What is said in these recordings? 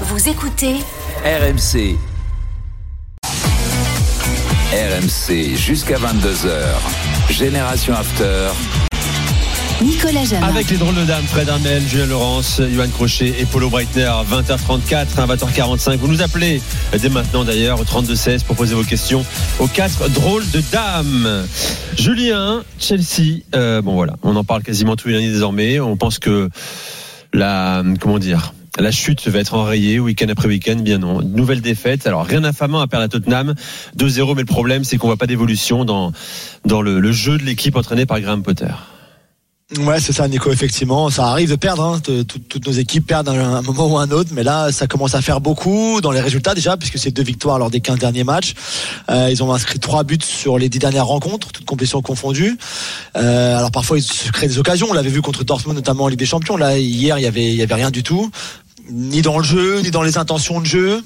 Vous écoutez RMC. RMC jusqu'à 22h. Génération After. Nicolas Jamin. Avec les drôles de dames, Fred Armel, Julien Laurence, Johan Crochet et Paulo Breitner, 20h34, 20h45. Vous nous appelez dès maintenant d'ailleurs au 32-16 pour poser vos questions aux quatre drôles de dames. Julien, Chelsea, euh, bon voilà, on en parle quasiment tous les années désormais. On pense que la, comment dire, la chute va être enrayée week-end après week-end, bien non. Nouvelle défaite. Alors rien d'infamant à perdre à Tottenham, 2-0, mais le problème c'est qu'on voit pas d'évolution dans, le, jeu de l'équipe entraînée par Graham Potter. Ouais, c'est ça, Nico. Effectivement, ça arrive de perdre. Hein. Toutes nos équipes perdent à un moment ou un autre, mais là, ça commence à faire beaucoup dans les résultats déjà, puisque c'est deux victoires lors des 15 derniers matchs. Euh, ils ont inscrit trois buts sur les dix dernières rencontres, toutes compétitions confondues. Euh, alors parfois, ils se créent des occasions. On l'avait vu contre Dortmund, notamment en Ligue des Champions. Là, hier, il y il y avait rien du tout, ni dans le jeu, ni dans les intentions de jeu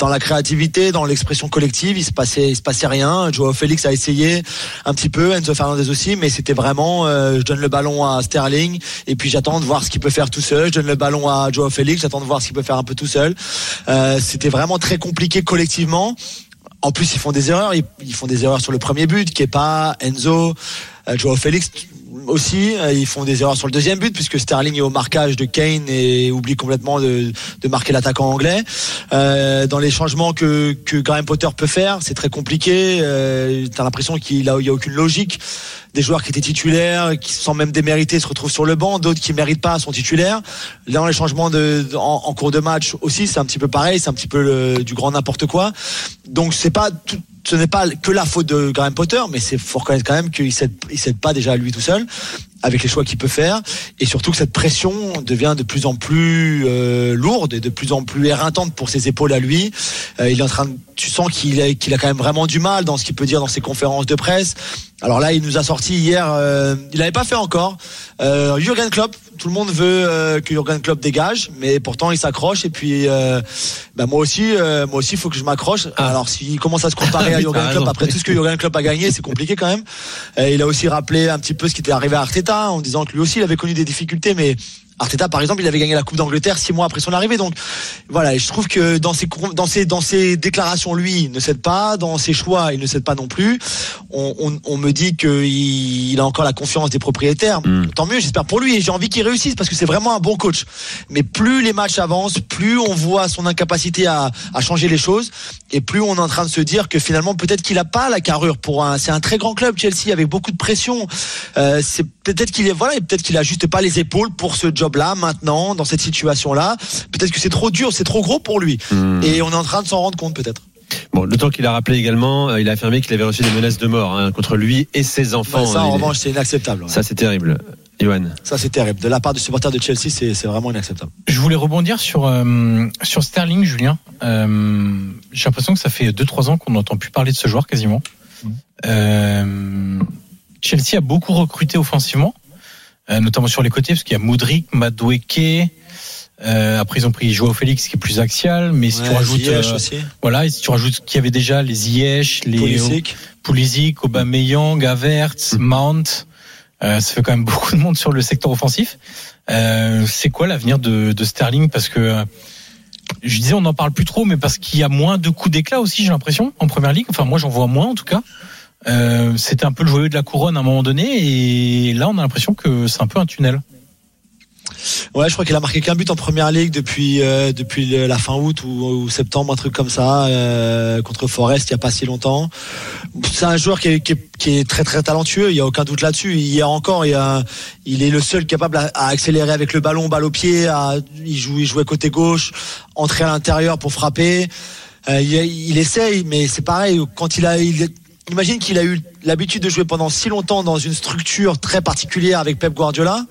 dans la créativité, dans l'expression collective, il se passait, se passait rien. Joao Félix a essayé un petit peu, Enzo Fernandez aussi, mais c'était vraiment, euh, je donne le ballon à Sterling et puis j'attends de voir ce qu'il peut faire tout seul. Je donne le ballon à Joao Félix, j'attends de voir ce qu'il peut faire un peu tout seul. Euh, c'était vraiment très compliqué collectivement. En plus, ils font des erreurs. Ils, font des erreurs sur le premier but, Kepa, Enzo, euh, Joao Félix aussi. Euh, Ils font des erreurs sur le deuxième but puisque Sterling est au marquage de Kane et oublie complètement de, de marquer l'attaquant anglais. Euh, dans les changements que, que Graham Potter peut faire, c'est très compliqué. Euh, T'as l'impression qu'il a, il y a aucune logique. Des joueurs qui étaient titulaires, qui sans même démériter se retrouvent sur le banc, d'autres qui méritent pas sont titulaires. Dans les changements en, cours de match aussi, c'est un petit peu pareil, c'est un petit peu du grand n'importe quoi. Donc c'est pas tout, ce n'est pas que la faute de Graham Potter, mais c'est faut reconnaître quand même qu'il s'aide, il s'aide pas déjà à lui tout seul avec les choix qu'il peut faire et surtout que cette pression devient de plus en plus euh, lourde et de plus en plus éreintante pour ses épaules à lui. Euh, il est en train de, tu sens qu'il a, qu'il a quand même vraiment du mal dans ce qu'il peut dire dans ses conférences de presse. Alors là, il nous a sorti hier, euh, il n'avait pas fait encore. Euh, Jurgen Klopp, tout le monde veut euh, que Jurgen Klopp dégage, mais pourtant il s'accroche et puis euh, bah, moi aussi, euh, moi aussi, il faut que je m'accroche. Alors s'il commence à se comparer à t'as Klopp après tout ce que Jurgen Klopp a gagné, c'est compliqué quand même. Euh, il a aussi rappelé un petit peu ce qui était arrivé à Arteta en disant que lui aussi il avait connu des difficultés, mais Arteta, par exemple, il avait gagné la Coupe d'Angleterre six mois après son arrivée. Donc voilà, et je trouve que dans ses dans ses dans ses déclarations, lui, il ne cède pas. Dans ses choix, il ne cède pas non plus. On, on, on me dit qu'il il a encore la confiance des propriétaires. Mm. Tant mieux, j'espère pour lui. Et j'ai envie qu'il réussisse parce que c'est vraiment un bon coach. Mais plus les matchs avancent, plus on voit son incapacité à, à changer les choses, et plus on est en train de se dire que finalement peut-être qu'il a pas la carrure pour un. C'est un très grand club Chelsea avec beaucoup de pression. Euh, c'est peut-être qu'il est voilà, et peut-être qu'il a juste pas les épaules pour ce job-là maintenant dans cette situation-là. Peut-être que c'est trop dur, c'est trop gros pour lui. Hmm. Et on est en train de s'en rendre compte peut-être. Bon, le temps qu'il a rappelé également, euh, il a affirmé qu'il avait reçu des menaces de mort hein, contre lui et ses enfants. Ouais, ça en Il- revanche c'est inacceptable. ouais. ça c'est terrible. Johan. Ça c'est terrible. De la part des supporters de Chelsea, c'est c'est vraiment inacceptable. Je voulais rebondir sur euh, sur Sterling, Julien. Euh, J'ai l'impression que ça fait 2-3 ans qu'on n'entend plus parler de ce joueur quasiment. Euh, Chelsea a beaucoup recruté offensivement, notamment sur les côtés, parce qu'il y a Modric, Madueke. Euh, après, ils ont pris Joao Félix, qui est plus axial, mais si tu rajoutes, euh, aussi, voilà, et si tu rajoutes qu'il y avait déjà les Ziyech, les Pulisic. Pulisic, Aubameyang, Havertz, Mount. Euh, ça fait quand même beaucoup de monde sur le secteur offensif. Euh, c'est quoi l'avenir de, de Sterling? Parce que euh, je disais, on n'en parle plus trop, mais parce qu'il y a moins de coups d'éclat aussi, j'ai l'impression, en première ligue. Enfin, moi, j'en vois moins en tout cas. Euh, C'était un peu le joyeux de la couronne à un moment donné, et là, on a l'impression que c'est un peu un tunnel. Ouais, je crois qu'il a marqué qu'un but en première ligue depuis euh, depuis la fin août ou, ou septembre, un truc comme ça, euh, contre Forest il y a pas si longtemps. C'est un joueur qui est, qui, est, qui est très très talentueux, il y a aucun doute là-dessus. Hier encore, il, y a, il est le seul capable à, accélérer avec le ballon, balle au pied. À, il joue, il jouait côté gauche, entrer à l'intérieur pour frapper. Euh, il, il essaye, mais c'est pareil. Quand il a, il, imagine qu'il a eu l'habitude de jouer pendant si longtemps dans une structure très particulière avec Pep Guardiola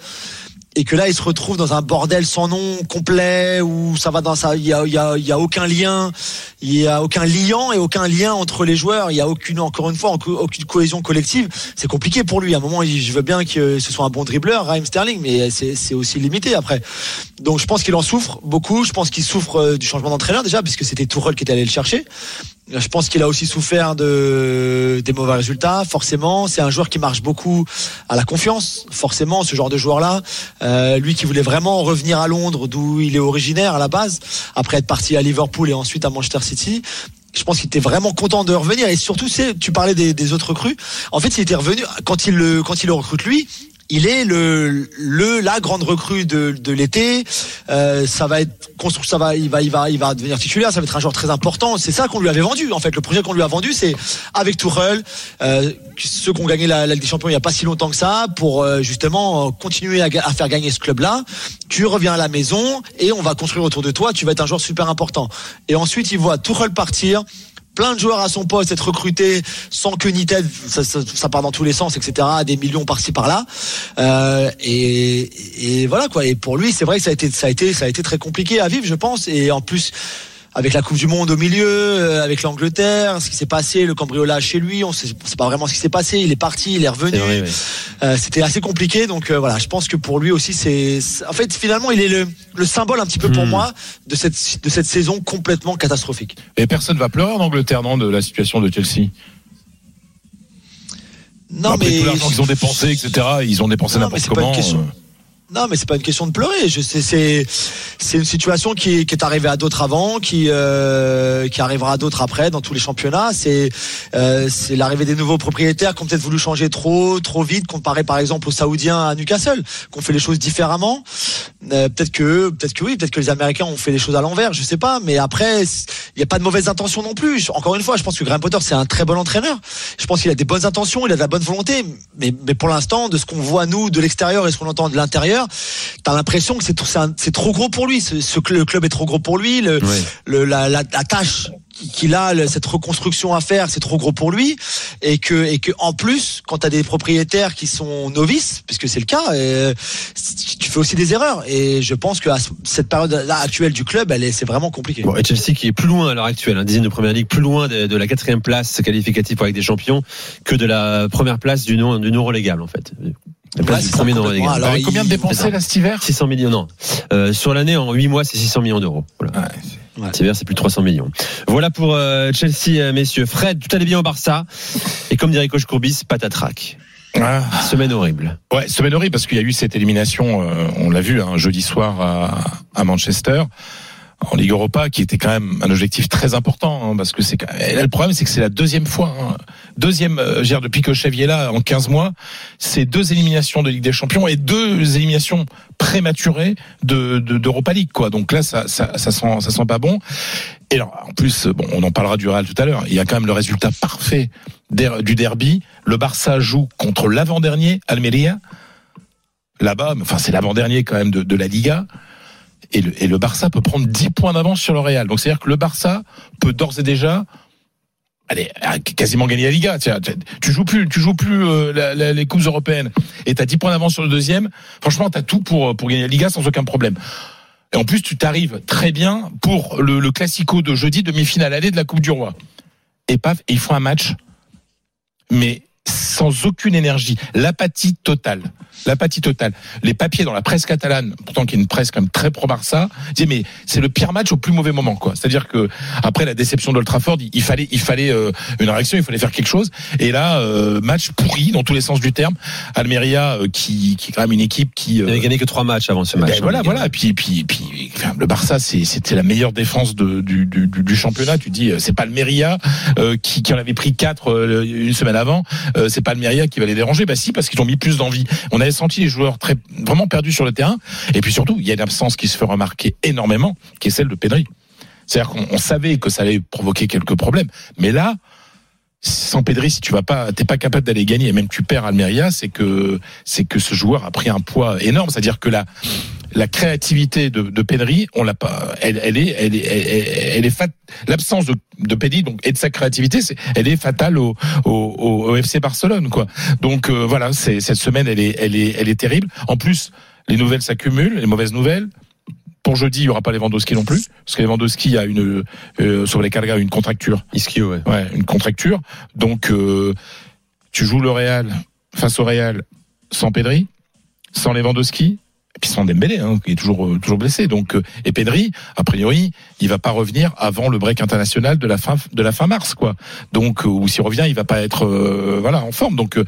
et que là il se retrouve dans un bordel sans nom complet où ça va dans ça il y a, y a, y a aucun lien il y a aucun liant et aucun lien entre les joueurs. Il y a aucune encore une fois aucune cohésion collective. C'est compliqué pour lui. À un moment je veux bien que ce soit un bon dribbleur Raheem Sterling mais c'est c'est aussi limité après. Donc je pense qu'il en souffre beaucoup. Je pense qu'il souffre euh, du changement d'entraîneur déjà puisque c'était Tourelle qui était allé le chercher Je pense qu'il a aussi souffert de des mauvais résultats. Forcément, c'est un joueur qui marche beaucoup à la confiance. Forcément, ce genre de joueur-là, euh, lui qui voulait vraiment revenir à Londres, d'où il est originaire à la base, après être parti à Liverpool et ensuite à Manchester City je pense qu'il était vraiment content de revenir et surtout tu parlais des, des, autres recrues en fait il était revenu quand il le quand il le recrute lui il est le, le la grande recrue de, de l'été. Euh, ça va être ça va, il va, il va, il va devenir titulaire. Ça va être un joueur très important. C'est ça qu'on lui avait vendu. En fait, le projet qu'on lui a vendu, c'est avec Tourelle, euh, ceux qui ont gagné la, la Ligue des Champions il y a pas si longtemps que ça, pour euh, justement continuer à, à, faire gagner ce club-là. Tu reviens à la maison et on va construire autour de toi. Tu vas être un joueur super important. Et ensuite, il voit Tourelle partir plein de joueurs à son poste, être recruté sans que ni tête, ça, part dans tous les sens, etc. Des millions par-ci par-là. Euh, et, et, voilà quoi. Et pour lui, c'est vrai que ça a été, ça a été, ça a été très compliqué à vivre, je pense. Et en plus, avec la Coupe du Monde au milieu, euh, avec l'Angleterre, ce qui s'est passé, le cambriolage chez lui, on sait c'est pas vraiment ce qui s'est passé. Il est parti, il est revenu. Oui. euh, C'était assez compliqué, donc euh, voilà. Je pense que pour lui aussi, c'est, en fait, finalement, il est le, le symbole un petit peu pour Hmm. moi de cette de cette saison complètement catastrophique. Et personne va pleurer en Angleterre, non, de la situation de Chelsea? Non Après mais tout l'argent qu'ils ont dépensé, etc. Ils ont dépensé n'importe c'est pas une comment. question. Non, mais c'est pas une question de pleurer. C'est une situation qui, est arrivée à d'autres avant, qui euh, qui arrivera à d'autres après dans tous les championnats. C'est euh, c'est l'arrivée des nouveaux propriétaires qui ont peut-être voulu changer trop trop vite, comparé par exemple aux Saoudiens à Newcastle, qui ont fait les choses différemment. Euh, peut-être que peut-être que oui, peut-être que les Américains ont fait les choses à l'envers. Je sais pas, mais après il n'y a pas de mauvaises intentions non plus. Encore une fois, je pense que Graham Potter c'est un très bon entraîneur. Je pense qu'il a des bonnes intentions, il a de la bonne volonté, mais pour l'instant, de ce qu'on voit nous de l'extérieur et ce qu'on entend de l'intérieur t'as l'impression que c'est trop, c'est gros pour lui. Ce, ce cl- le club est trop gros pour lui. Le, Ouais. le- la, la, la tâche qu'il a, cette reconstruction à faire, c'est trop gros pour lui. Et que, et que en plus, quand t'as des propriétaires qui sont novices, puisque c'est le cas, tu fais aussi des erreurs. Et je pense que à ce- cette période actuelle du club, elle est, c'est vraiment compliqué. Bon, et Chelsea qui est plus loin à l'heure actuelle, hein, dixième de première ligue, plus loin de, de la quatrième place qualificative pour avec des champions que de la première place du non, du non relégable en fait. Du c'est non complètement. relégable. Alors, combien de dépensés là cet hiver 600 millions, non. Euh, sur l'année, en 8 mois, c'est 600 millions d'euros. Voilà. Ouais, Ouais. Cet hiver, c'est plus de 300 millions. Voilà pour euh, Chelsea, euh, messieurs. Fred, tout allait bien au Barça. Et comme dirait Coach Courbis, patatrac. Ah. Semaine horrible. Ouais, semaine horrible parce qu'il y a eu cette élimination, euh, on l'a vu, un jeudi soir à, à Manchester. En Ligue Europa, qui était quand même un objectif très important, hein, parce que c'est là, le problème, c'est que c'est la deuxième fois, hein, deuxième, euh, dire, depuis que est là, en 15 mois, c'est deux éliminations de Ligue des Champions et deux éliminations prématurées de de- d'Europa League, quoi. Donc là, ça, ça, ça sent, ça sent pas bon. Et alors, en plus, bon, on en parlera du Real tout à l'heure. Il y a quand même le résultat parfait du derby. Le Barça joue contre l'avant-dernier, Almeria là-bas, enfin c'est l'avant-dernier quand même de, de la Liga. Et le, Barça peut prendre 10 points d'avance sur le Real. Donc c'est-à-dire que le Barça peut d'ores et déjà allez, quasiment gagner la Liga. Tu, tu, joues plus, tu joues plus euh, les coupes européennes et t'as 10 points d'avance sur le deuxième. Franchement, t'as tout pour pour gagner la Liga sans aucun problème. Et en plus, tu t'arrives très bien pour le, le classico de jeudi demi-finale aller de la Coupe du Roi. Et paf, et ils font un match, mais sans aucune énergie, l'apathie totale. L'apathie totale. Les papiers dans la presse catalane, pourtant qui est une presse quand même très pro Barça, disaient mais c'est le pire match au plus mauvais moment quoi. C'est-à-dire que après la déception d'Old Trafford, il, fallait il fallait euh, une réaction, il fallait faire quelque chose. Et là euh, match pourri dans tous les sens du terme. Almeria euh, qui qui est quand même une équipe qui n'avait gagné que trois matchs avant ce match. ben hein, voilà, gars. voilà. Et puis, puis, puis, enfin, le Barça, c'était la meilleure défense de, du, du, du- du championnat. Tu dis, c'est pas le Meria euh, qui, qui en avait pris quatre une semaine avant. C'est pas le Meria qui va les déranger. Bah si, parce qu'ils ont mis plus d'envie. On avait senti les joueurs très vraiment perdus sur le terrain. Et puis surtout, il y a une absence qui se fait remarquer énormément, qui est celle de Pedri. C'est-à-dire qu'on on savait que ça allait provoquer quelques problèmes, mais là. Sans Pedri, si tu vas pas, t'es pas capable d'aller gagner, et même tu perds Almeria, c'est que c'est que ce joueur a pris un poids énorme. C'est-à-dire que la la créativité de, de Pedri, on l'a pas, elle, elle est, elle est, elle, est- elle est fat- l'absence de, de Pedri donc et de sa créativité, c'est, elle est fatale au, au, au, au FC Barcelone quoi. Donc euh, voilà, c'est cette semaine, elle est, elle est, elle est terrible. En plus, les nouvelles s'accumulent, les mauvaises nouvelles. Pour jeudi, il y aura pas Lewandowski non plus, parce que Lewandowski a une euh, sur les cargas une contracture. Ischio, ouais. Ouais, une contracture. Donc, euh, tu joues le Real face au Real sans Pedri, sans Lewandowski. Puis sans Dembélé, hein, qui est toujours euh, toujours blessé. Donc euh, et Pedri, a priori, il va pas revenir avant le break international de la fin de la fin mars, quoi. Donc euh, ou s'il revient, il va pas être euh, voilà en forme. Donc euh,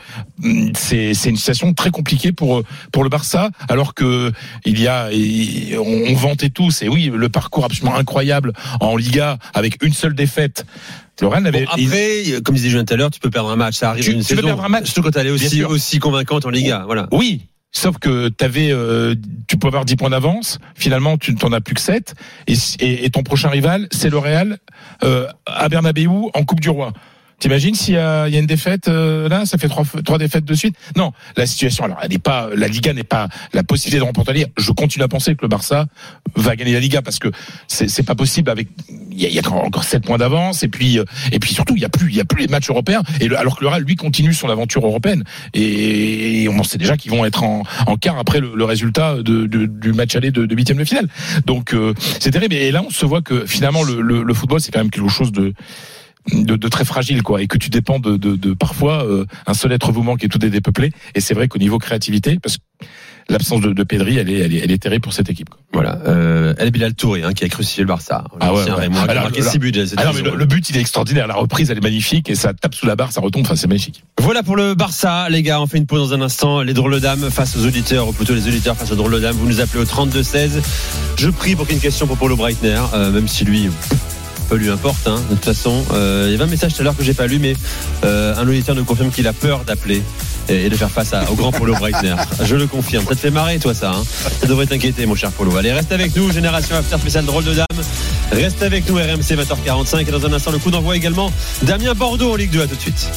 c'est c'est une situation très compliquée pour pour le Barça, alors que il y a et on, on vantait tous et oui le parcours absolument incroyable en Liga avec une seule défaite. Le Real Bon, avait il- après, comme disait Julien tout à l'heure, tu peux perdre un match, ça arrive Tu- une tu peux saison. perdre un match. Surtout quand elle est aussi, aussi convaincante en Liga. Voilà. Oui, sauf que t'avais, euh, tu peux avoir 10 points d'avance. Finalement, tu n'en as plus que 7. Et, ton prochain rival, c'est le Real euh, à Bernabeu en Coupe du Roi. T'imagines s'il y y a une défaite euh, là, ça fait trois, trois défaites de suite? Non, la situation, alors elle n'est pas, la Liga n'est pas la possibilité de remporter la Liga. Je continue à penser que le Barça va gagner la Liga parce que c'est pas possible avec, il y a, y a encore sept points d'avance et puis euh, et puis surtout il y a plus, il y a plus les matchs européens et le- alors que le Real lui continue son aventure européenne et, on sait déjà qu'ils vont être en, en quart après le, le résultat de, de- du match aller de, de huitième de finale. Donc euh, c'est terrible et là on se voit que finalement le, le, le football c'est quand même quelque chose de de, de très fragile quoi et que tu dépends de, de, de parfois euh, un seul être vous manque et tout est dépeuplé et c'est vrai qu'au niveau créativité parce que l'absence de, de Pedri elle est, elle est elle est terrible pour cette équipe quoi. Voilà. Euh, El Bilal Touré, hein, qui a crucifié le Barça. Ah ouais, Alors, marqué là- 6 buts Ah mais le, le but il est extraordinaire la reprise elle est magnifique et ça tape sous la barre ça retombe enfin c'est magnifique Voilà pour le Barça, les gars. On fait une pause dans un instant. Les drôles dames face aux auditeurs, ou plutôt les auditeurs face aux drôles dames. Vous nous appelez au 32-16. Je prie pour qu'il y ait une question pour Paulo Breitner, euh, même si lui, peu lui importe. Hein, de toute façon, euh, il y avait un message tout à l'heure que j'ai pas lu, mais euh, un auditeur nous confirme qu'il a peur d'appeler et et de faire face à- au grand Paulo Breitner. Je le confirme. Ça te fait marrer, toi, ça. Hein ça devrait t'inquiéter, mon cher Paulo. Allez, reste avec nous. Génération After spécial drôle de dame. Reste avec nous, RMC 20h45. Et dans un instant, le coup d'envoi également. Damien Bordeaux en Ligue 2. À tout de suite.